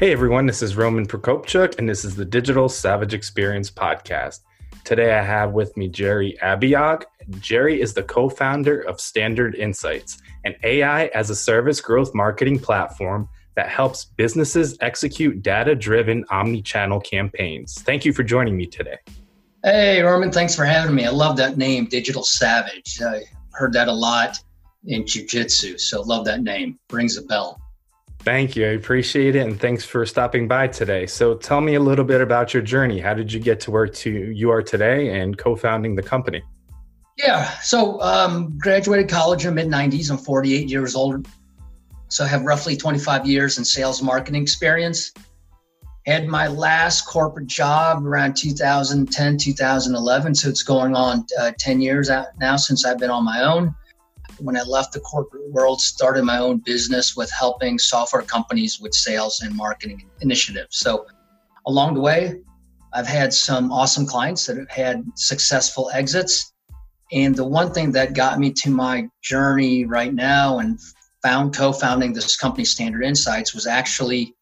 Hey everyone, this is Roman Prokopchuk, and this is the Digital Savage Experience podcast. Today I have with me Jerry Abiog. Jerry is the co founder of Standard Insights, an AI as a service growth marketing platform that helps businesses execute data driven omni channel campaigns. Thank you for joining me today. Hey, Roman, thanks for having me. I love that name, Digital Savage. I heard that a lot in Jiu Jitsu, so love that name. Rings a bell. Thank you. I appreciate it. And thanks for stopping by today. So tell me a little bit about your journey. How did you get to where to you are today and co-founding the company? Yeah. So um, graduated college in the mid 90s. I'm 48 years old. So I have roughly 25 years in sales marketing experience. Had my last corporate job around 2010, 2011. So it's going on uh, 10 years now since I've been on my own when I left the corporate world, started my own business with helping software companies with sales and marketing initiatives. So along the way, I've had some awesome clients that have had successful exits. And the one thing that got me to my journey right now and found co-founding this company Standard Insights was actually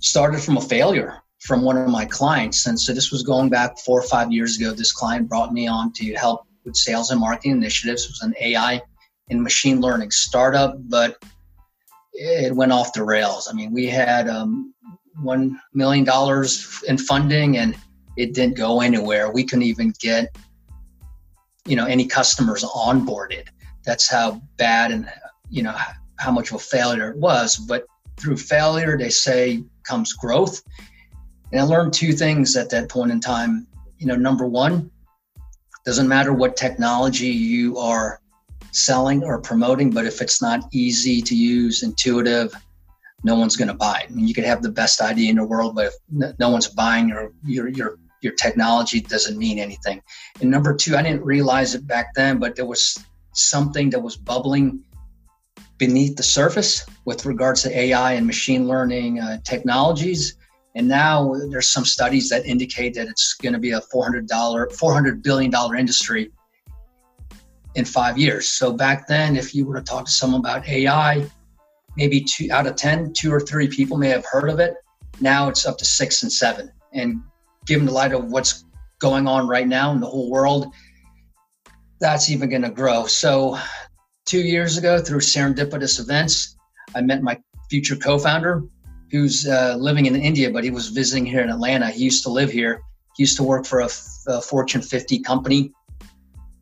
started from a failure from one of my clients. And so this was going back four or five years ago. This client brought me on to help with sales and marketing initiatives. It was an AI and machine learning startup, but it went off the rails. I mean, we had um, $1 million in funding and it didn't go anywhere. We couldn't even get, you know, any customers onboarded. That's how bad and, you know, how much of a failure it was. But through failure, they say comes growth. And I learned two things at that point in time. You know, number one, doesn't matter what technology you are selling or promoting, but if it's not easy to use, intuitive, no one's going to buy it. I mean, you could have the best idea in the world, but if no one's buying your your your your technology, doesn't mean anything. And number two, I didn't realize it back then, but there was something that was bubbling beneath the surface with regards to AI and machine learning uh, technologies and now there's some studies that indicate that it's going to be a $400, $400 billion industry in five years. So back then, if you were to talk to someone about AI, maybe two out of 10, two or three people may have heard of it. Now it's up to six and seven. And given the light of what's going on right now in the whole world, that's even going to grow. So two years ago, through serendipitous events, I met my future co-founder who's uh, living in India, but he was visiting here in Atlanta. He used to live here. He used to work for a, Fortune 50 company.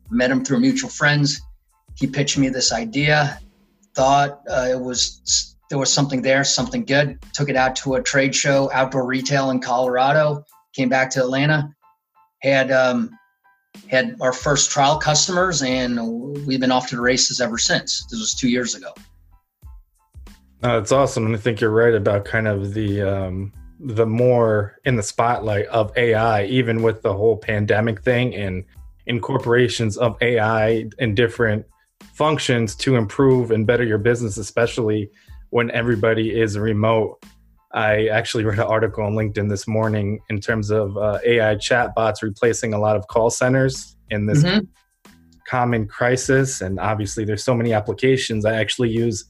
Met him through mutual friends. He pitched me this idea. Thought uh, it was there was something there, something good. Took it out to a trade show, outdoor retail in Colorado. Came back to Atlanta. Had um, had our first trial customers, and we've been off to the races ever since. This was two years ago. Oh, it's awesome, and I think you're right about kind of the um, the more in the spotlight of AI, even with the whole pandemic thing and incorporations of AI in different functions to improve and better your business, especially when everybody is remote. I actually read an article on LinkedIn this morning in terms of uh, AI chatbots replacing a lot of call centers in this mm-hmm. common crisis. And obviously, there's so many applications. I actually use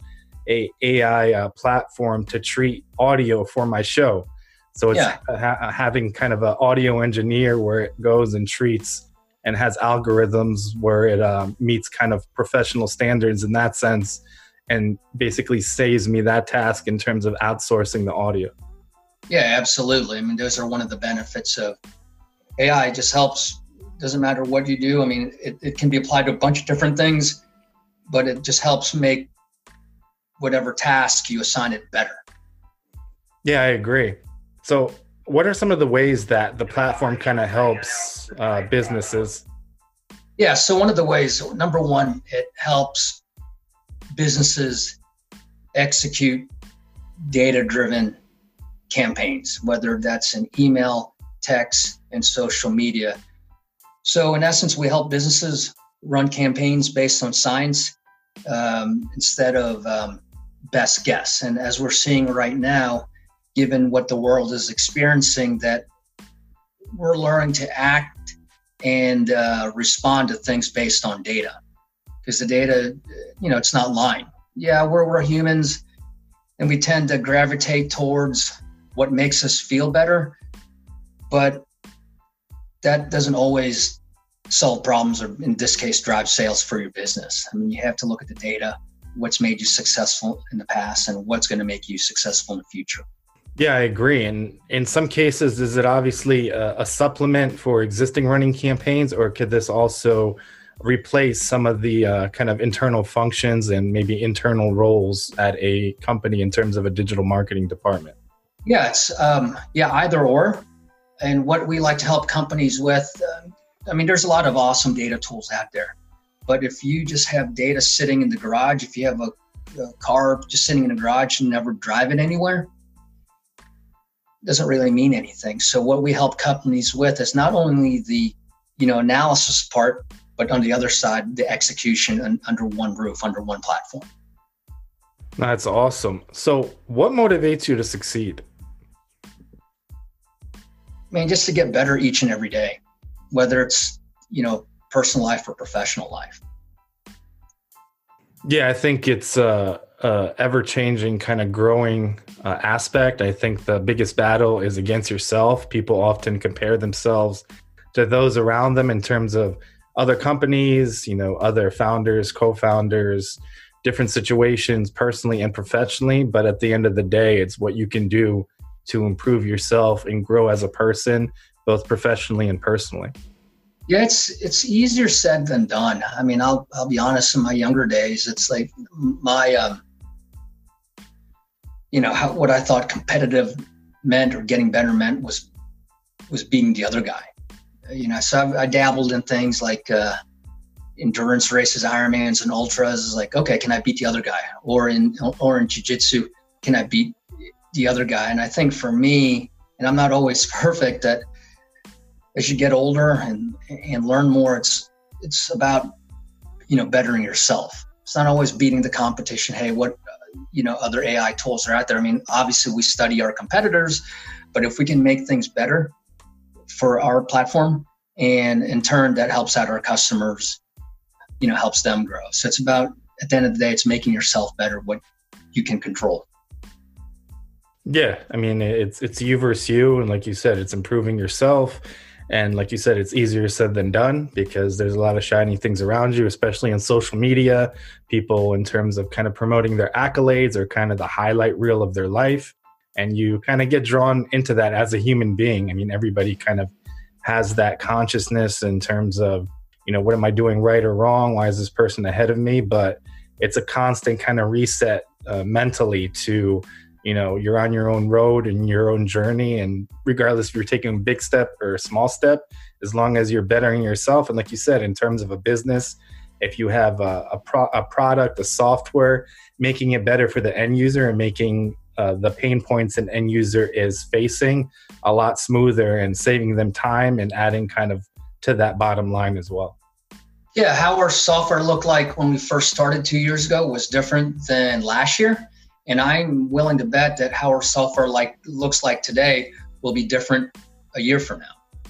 a AI uh, platform to treat audio for my show. So it's yeah. ha- having kind of an audio engineer where it goes and treats and has algorithms where it uh, meets kind of professional standards in that sense and basically saves me that task in terms of outsourcing the audio. Yeah, absolutely. I mean, those are one of the benefits of AI. It just helps. Doesn't matter what you do. I mean, it, it can be applied to a bunch of different things, but it just helps make whatever task you assign it better. Yeah, I agree. So, what are some of the ways that the platform kind of helps uh, businesses? Yeah, so one of the ways, number one, it helps businesses execute data driven campaigns, whether that's in email, text, and social media. So, in essence, we help businesses run campaigns based on science um, instead of um, best guess. And as we're seeing right now, given what the world is experiencing, that we're learning to act and uh, respond to things based on data because the data, you know, it's not lying. Yeah, we're, we're humans and we tend to gravitate towards what makes us feel better, but that doesn't always solve problems or in this case drive sales for your business. I mean, you have to look at the data, what's made you successful in the past and what's going to make you successful in the future. Yeah, I agree. And in some cases, is it obviously a, a, supplement for existing running campaigns, or could this also replace some of the uh, kind of internal functions and maybe internal roles at a company in terms of a digital marketing department? Yeah, it's um, yeah either or. And what we like to help companies with, uh, I mean, there's a lot of awesome data tools out there, but if you just have data sitting in the garage, if you have a, a car just sitting in the garage and never drive it anywhere, doesn't really mean anything. So what we help companies with is not only the you know analysis part, but on the other side, the execution under one roof, under one platform. That's awesome. So what motivates you to succeed? I mean, just to get better each and every day, whether it's you know personal life or professional life. Yeah, I think it's uh uh, ever changing, kind of growing uh, aspect. I think the biggest battle is against yourself. People often compare themselves to those around them in terms of other companies, you know, other founders, co founders, different situations, personally and professionally. But at the end of the day, it's what you can do to improve yourself and grow as a person, both professionally and personally. Yeah, it's it's easier said than done. I mean, I'll I'll be honest. In my younger days, it's like my um, you know how, what I thought competitive meant or getting better meant was was being the other guy. You know, so I, I dabbled in things like uh, endurance races, Ironmans, and ultras. Is like, okay, can I beat the other guy? Or in or in jujitsu, can I beat the other guy? And I think for me, and I'm not always perfect, that as you get older and and learn more, it's it's about you know bettering yourself. It's not always beating the competition. Hey, what you know other AI tools are out there. I mean, obviously we study our competitors, but if we can make things better for our platform, and in turn that helps out our customers, you know, helps them grow. So it's about at the end of the day, it's making yourself better. What you can control. Yeah, I mean, it's it's you versus you, and like you said, it's improving yourself and like you said, it's easier said than done because there's a lot of shiny things around you, especially in social media. People, in terms of kind of promoting their accolades or kind of the highlight reel of their life. And you kind of get drawn into that as a human being. I mean, everybody kind of has that consciousness in terms of, you know, what am I doing right or wrong? Why is this person ahead of me? But it's a constant kind of reset uh, mentally to you know you're on your own road and your own journey and regardless if you're taking a big step or a small step as long as you're bettering yourself. And like you said in terms of a business if you have a, a, pro- a product a software making it better for the end user and making uh, the pain points an end user is facing a lot smoother and saving them time and adding kind of to that bottom line as well. Yeah how our software looked like when we first started two years ago was different than last year and I'm willing to bet that how our software like looks like today will be different a year from now.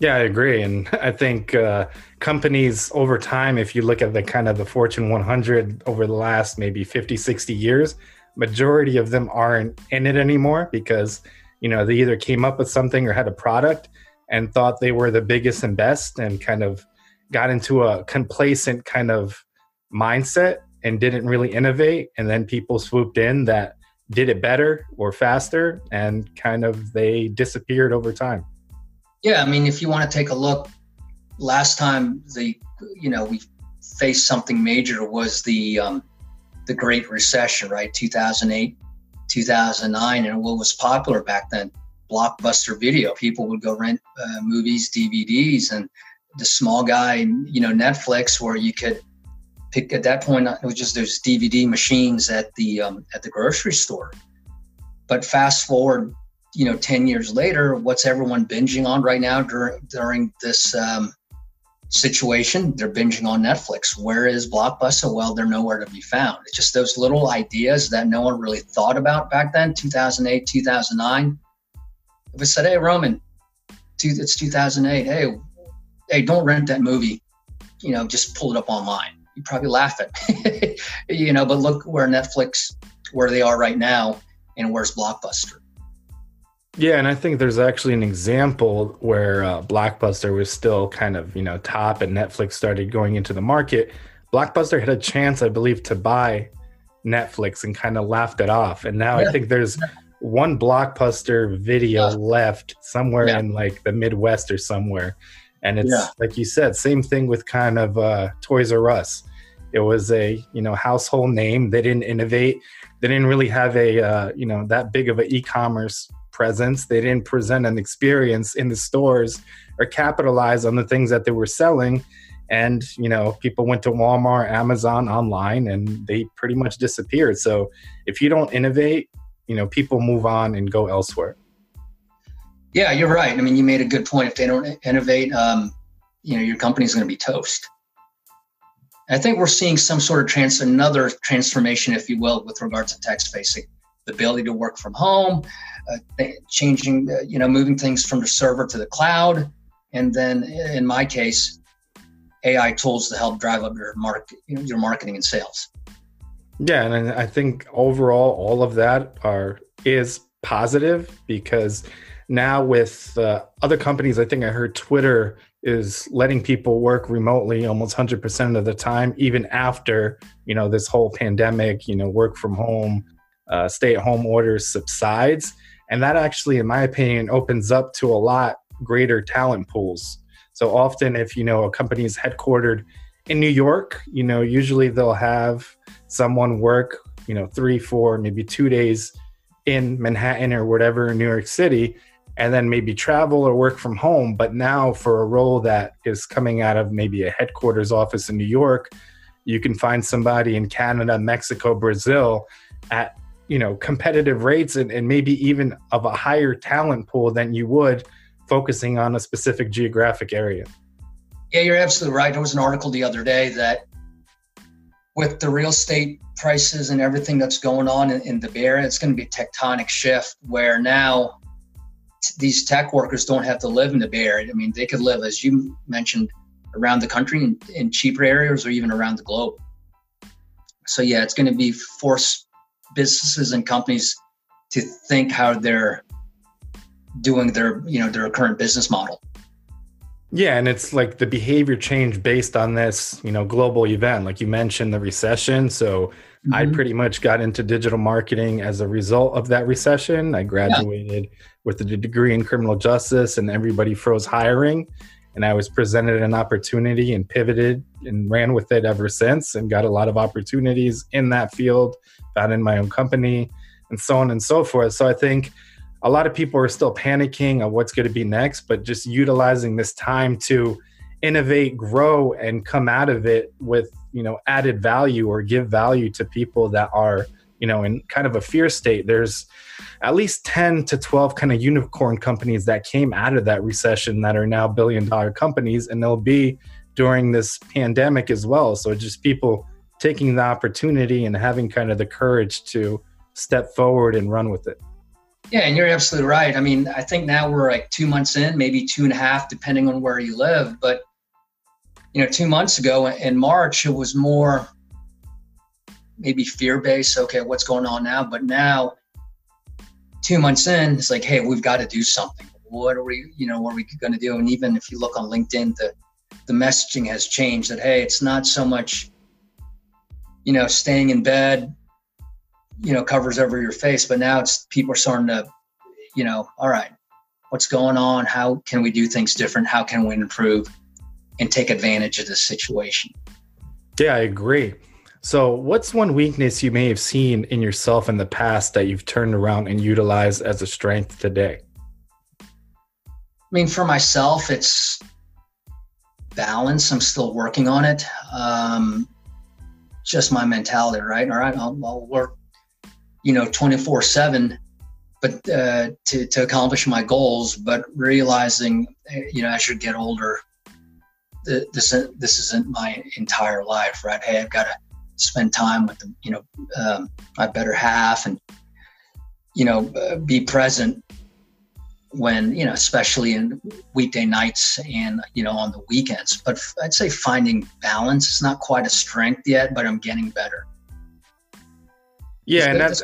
Yeah, I agree, and I think uh, companies over time, if you look at the kind of the Fortune 100 over the last maybe 50, 60 years, majority of them aren't in it anymore because you know they either came up with something or had a product and thought they were the biggest and best and kind of got into a complacent kind of mindset and didn't really innovate and then people swooped in that did it better or faster and kind of they disappeared over time. Yeah i mean if you want to take a look last time the you know we faced something major was the um, the great recession right? 2008 2009 and what was popular back then blockbuster video. People would go rent uh, movies dvds and the small guy you know netflix where you could pick at that point. It was just those DVD machines at the um, at the grocery store. But fast forward, you know, ten years later, what's everyone binging on right now during during this um, situation? They're binging on Netflix. Where is Blockbuster? Well, they're nowhere to be found. It's just those little ideas that no one really thought about back then, 2008, 2009. If I said, "Hey, Roman, it's 2008. Hey, hey, don't rent that movie. You know, just pull it up online." You probably laugh at, you know. But look where Netflix, where they are right now, and where's Blockbuster. Yeah, and I think there's actually an example where uh, Blockbuster was still kind of you know top, and Netflix started going into the market. Blockbuster had a chance, I believe, to buy Netflix and kind of laughed it off. And now yeah. I think there's one blockbuster video yeah. left somewhere yeah. in like the Midwest or somewhere. And it's yeah. like you said, same thing with kind of uh, Toys R Us. It was a you know household name. They didn't innovate. They didn't really have a uh, you know that big of an e-commerce presence. They didn't present an experience in the stores or capitalize on the things that they were selling. And you know, people went to Walmart, Amazon, online, and they pretty much disappeared. So if you don't innovate, you know people move on and go elsewhere yeah you're right. I mean you made a good point. If they don't innovate um, you know your company's going to be toast. I think we're seeing some sort of trans another transformation if you will with regards to text facing. The ability to work from home uh, changing uh, you know moving things from the server to the cloud. And then in my case ai tools to help drive up your market you know your marketing and sales. Yeah, and I think overall, all of that are is positive because now with uh, other companies, I think I heard Twitter is letting people work remotely almost 100% of the time, even after you know this whole pandemic, you know, work from home, uh, stay at home orders subsides, and that actually, in my opinion, opens up to a lot greater talent pools. So often, if you know a company is headquartered in New York, you know, usually they'll have someone work, you know, three, four, maybe two days in Manhattan or whatever in New York City, and then maybe travel or work from home. But now, for a role that is coming out of maybe a headquarters office in New York, you can find somebody in Canada, Mexico, Brazil at you know competitive rates and, and maybe even of a higher talent pool than you would focusing on a specific geographic area. Yeah, you're absolutely right. There was an article the other day that with the real estate prices and everything that's going on in, in the Bay Area, it's going to be a tectonic shift where now these tech workers don't have to live in the Bay Area. I mean, they could live, as you mentioned, around the country in, in cheaper areas or even around the globe. So yeah, it's going to be force businesses and companies to think how they're doing their you know their current business model yeah, and it's like the behavior change based on this, you know, global event. Like you mentioned, the recession. So mm-hmm. I pretty much got into digital marketing as a result of that recession. I graduated yeah. with a degree in criminal justice, and everybody froze hiring. And I was presented an opportunity and pivoted and ran with it ever since, and got a lot of opportunities in that field, founded my own company, and so on and so forth. So I think a lot of people are still panicking on what's going to be next, but just utilizing this time to innovate, grow, and come out of it with you know added value or give value to people that are you know in kind of a fear state. There's at least 10 to 12 kind of unicorn companies that came out of that recession that are now billion dollar companies, and they'll be during this pandemic as well. So just people taking the opportunity and having kind of the courage to step forward and run with it. Yeah, and you're absolutely right. I mean, I think now we're like two months in, maybe two and a half, depending on where you live. But you know, two months ago in March, it was more maybe fear based. Okay, what's going on now? But now, two months in, it's like, hey, we've got to do something. What are we, you know, what are we going to do? And even if you look on LinkedIn, the the messaging has changed. That hey, it's not so much, you know, staying in bed, you know covers over your face but now it's people are starting to you know all right what's going on how can we do things different how can we improve and take advantage of this situation. Yeah i agree. So what's one weakness you may have seen in yourself in the past that you've turned around and utilized as a strength today? I mean for myself it's balance. I'm still working on it. Um, just my mentality, right? All right, I'll, I'll work, you know, 24 seven, but uh, to, to accomplish my goals, but realizing, eh, you know, as you get older, this, this isn't my entire life, right? Hey, I've got to spend time with the, you know, um, my better half and, you know, be present when you know especially in weekday nights and you know on the weekends. But i'd say finding balance is not quite a strength yet but i'm getting better. Yeah and that's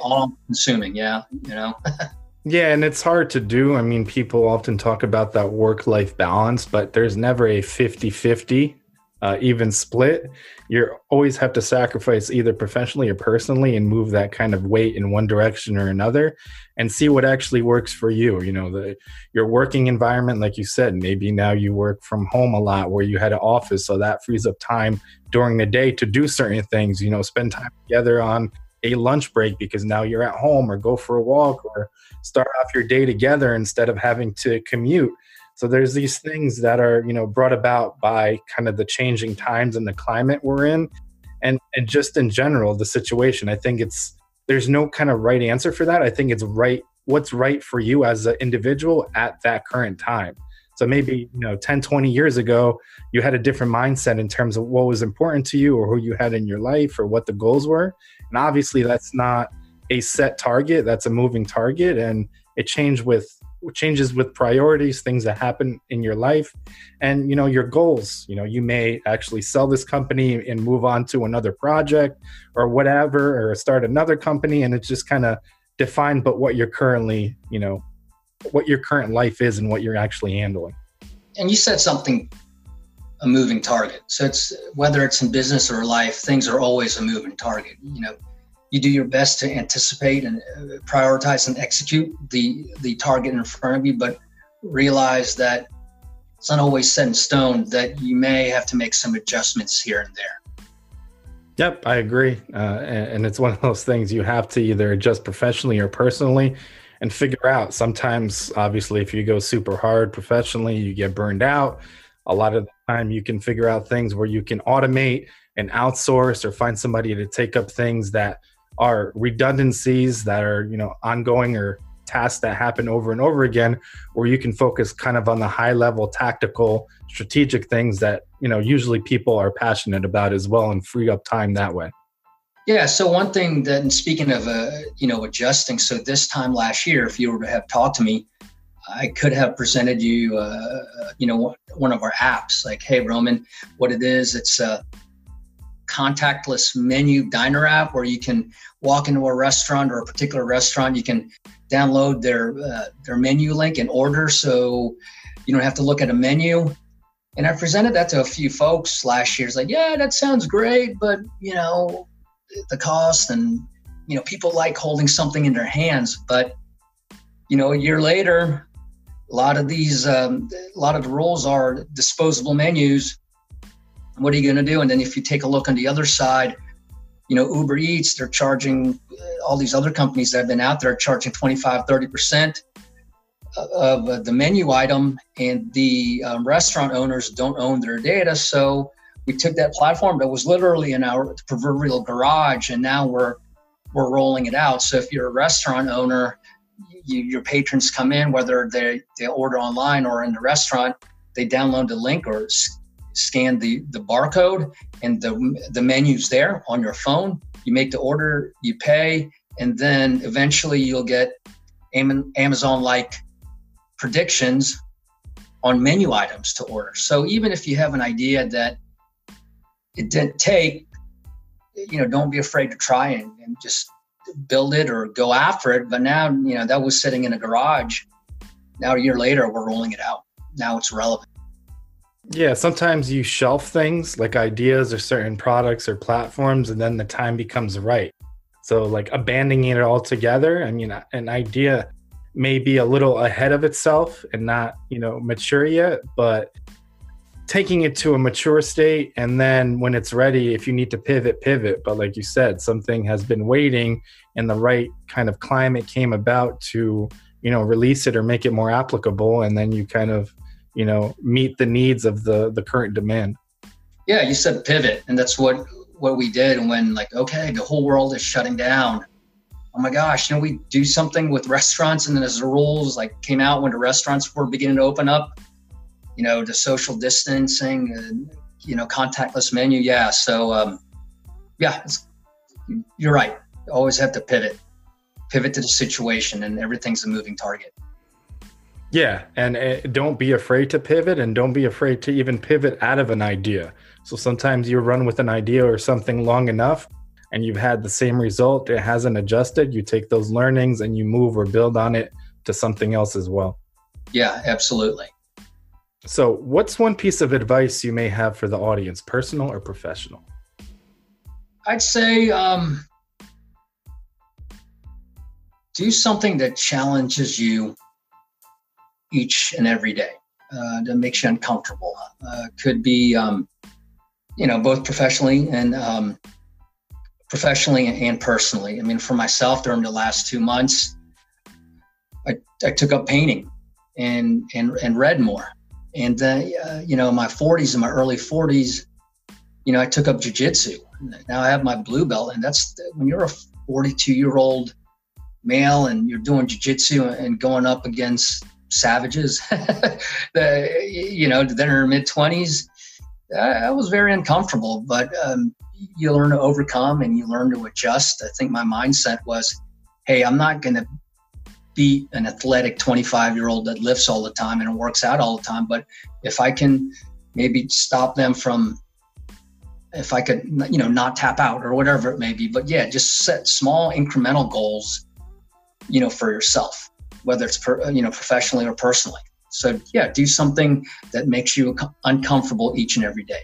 all consuming yeah you know yeah and it's hard to do i mean people often talk about that work life balance but there's never a 50 50 uh, even split, you always have to sacrifice either professionally or personally and move that kind of weight in one direction or another and see what actually works for you. You know, the your working environment, like you said, maybe now you work from home a lot where you had an office, so that frees up time during the day to do certain things, you know, spend time together on a lunch break because now you're at home or go for a walk or start off your day together instead of having to commute so there's these things that are, you know, brought about by kind of the changing times and the climate we're in and and just in general the situation. I think it's there's no kind of right answer for that. I think it's right what's right for you as an individual at that current time. So maybe, you know, 10, 20 years ago, you had a different mindset in terms of what was important to you or who you had in your life or what the goals were. And obviously that's not a set target, that's a moving target. And it changed with changes with priorities things that happen in your life. And you know your goals you know you may actually sell this company and move on to another project or whatever or start another company. And it's just kind of defined but what you're currently you know what your current life is and what you're actually handling. And you said something a moving target. So it's whether it's in business or life things are always a moving target. You know you do your best to anticipate and uh, prioritize and execute the the target in front of you but realize that it's not always set in stone that you may have to make some adjustments here and there. Yep i agree. Uh, and, and it's one of those things you have to either adjust professionally or personally and figure out. Sometimes obviously if you go super hard professionally you get burned out. A lot of the time you can figure out things where you can automate and outsource or find somebody to take up things that are redundancies that are you know ongoing or tasks that happen over and over again where you can focus kind of on the high level tactical strategic things that you know usually people are passionate about as well and free up time that way yeah so one thing that and speaking of uh, you know adjusting so this time last year if you were to have talked to me i could have presented you uh, you know one of our apps like hey roman what it is it's a contactless menu diner app where you can walk into a restaurant or a particular restaurant, you can download their uh, their menu link and order, so you don't have to look at a menu. And I presented that to a few folks last year. It's like, yeah, that sounds great, but you know, the cost and you know, people like holding something in their hands. But you know, a year later, a lot of these, um, a lot of the rules are disposable menus what are you going to do? And then if you take a look on the other side, you know, Uber Eats, they're charging uh, all these other companies that have been out there charging 25, 30% of the menu item, and the um, restaurant owners don't own their data. So we took that platform that was literally in our proverbial garage, and now we're we're rolling it out. So if you're a restaurant owner, you, your patrons come in, whether they they order online or in the restaurant, they download the link or scan the, the barcode and the, the menu's there on your phone. You make the order, you pay, and then eventually you'll get Amazon like predictions on menu items to order. So even if you have an idea that it didn't take, you know, don't be afraid to try and, and just build it or go after it. But now, you know, that was sitting in a garage. Now, a year later, we're rolling it out. Now it's relevant. Yeah, sometimes you shelf things like ideas or certain products or platforms, and then the time becomes right. So, like abandoning it altogether, I mean, an idea may be a little ahead of itself and not, you know, mature yet, but taking it to a mature state and then when it's ready if you need to pivot pivot. But like you said something has been waiting and the right kind of climate came about to you know release it or make it more applicable and then you kind of you know meet the needs of the the current demand. Yeah you said pivot and that's what what we did. And when like okay the whole world is shutting down oh my gosh you know we do something with restaurants and then as the rules like came out when the restaurants were beginning to open up you know the social distancing and you know contactless menu yeah so um, yeah you're right you always have to pivot pivot to the situation and everything's a moving target yeah, and uh, don't be afraid to pivot and don't be afraid to even pivot out of an idea. So sometimes you run with an idea or something long enough and you've had the same result, it hasn't adjusted, you take those learnings and you move or build on it to something else as well. Yeah, absolutely. So, what's one piece of advice you may have for the audience, personal or professional? I'd say um, do something that challenges you each and every day uh, that makes you uncomfortable. Uh, could be, um, you know, both professionally and um, professionally and personally. I mean, for myself, during the last two months, I, I took up painting and and and read more. And uh, you know, my 40s and my early 40s, you know, I took up jujitsu. Now I have my blue belt, and that's when you're a 42 year old male and you're doing jujitsu and going up against savages, the, you know, in her mid 20s. I was very uncomfortable, but um, you learn to overcome and you learn to adjust. I think my mindset was, hey, I'm not going to beat an athletic 25 year old that lifts all the time and works out all the time. But if I can maybe stop them from, if I could, you know, not tap out or whatever it may be. But yeah, just set small incremental goals, you know, for yourself whether it's per, you know professionally or personally. So yeah, do something that makes you uncomfortable each and every day.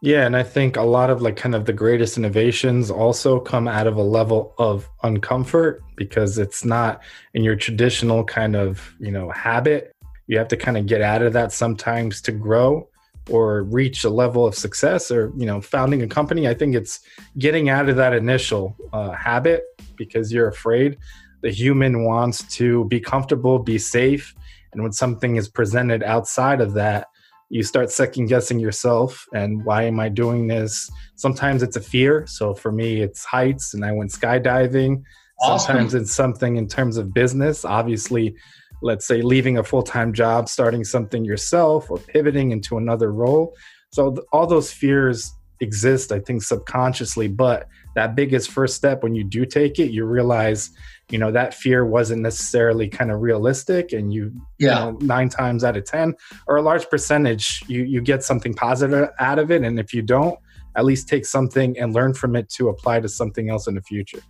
Yeah, and I think a lot of like kind of the greatest innovations also come out of a level of uncomfort because it's not in your traditional kind of, you know, habit. You have to kind of get out of that sometimes to grow or reach a level of success or, you know, founding a company. I think it's getting out of that initial uh, habit because you're afraid the human wants to be comfortable, be safe. And when something is presented outside of that, you start second guessing yourself and why am I doing this? Sometimes it's a fear. So for me, it's heights and I went skydiving. Awesome. Sometimes it's something in terms of business. Obviously, let's say leaving a full time job, starting something yourself, or pivoting into another role. So th- all those fears exist, I think, subconsciously. But that biggest first step, when you do take it, you realize you know that fear wasn't necessarily kind of realistic and you, yeah. you know, nine times out of ten or a large percentage you you get something positive out of it. And if you don't at least take something and learn from it to apply to something else in the future.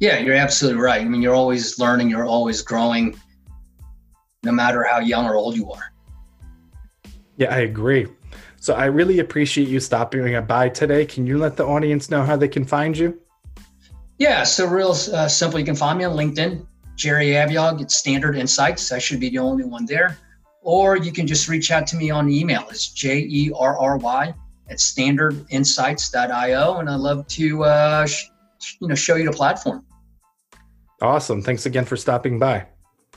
Yeah you're absolutely right. I mean you're always learning you're always growing no matter how young or old you are. Yeah i agree. So i really appreciate you stopping by today. Can you let the audience know how they can find you yeah, so real uh, simple. You can find me on LinkedIn, Jerry Abiog at Standard Insights. I should be the only one there. Or you can just reach out to me on email. It's J E R R Y at standardinsights.io. And I'd love to, uh, sh- you know, show you the platform. Awesome. Thanks again for stopping by.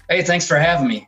Hey, thanks for having me.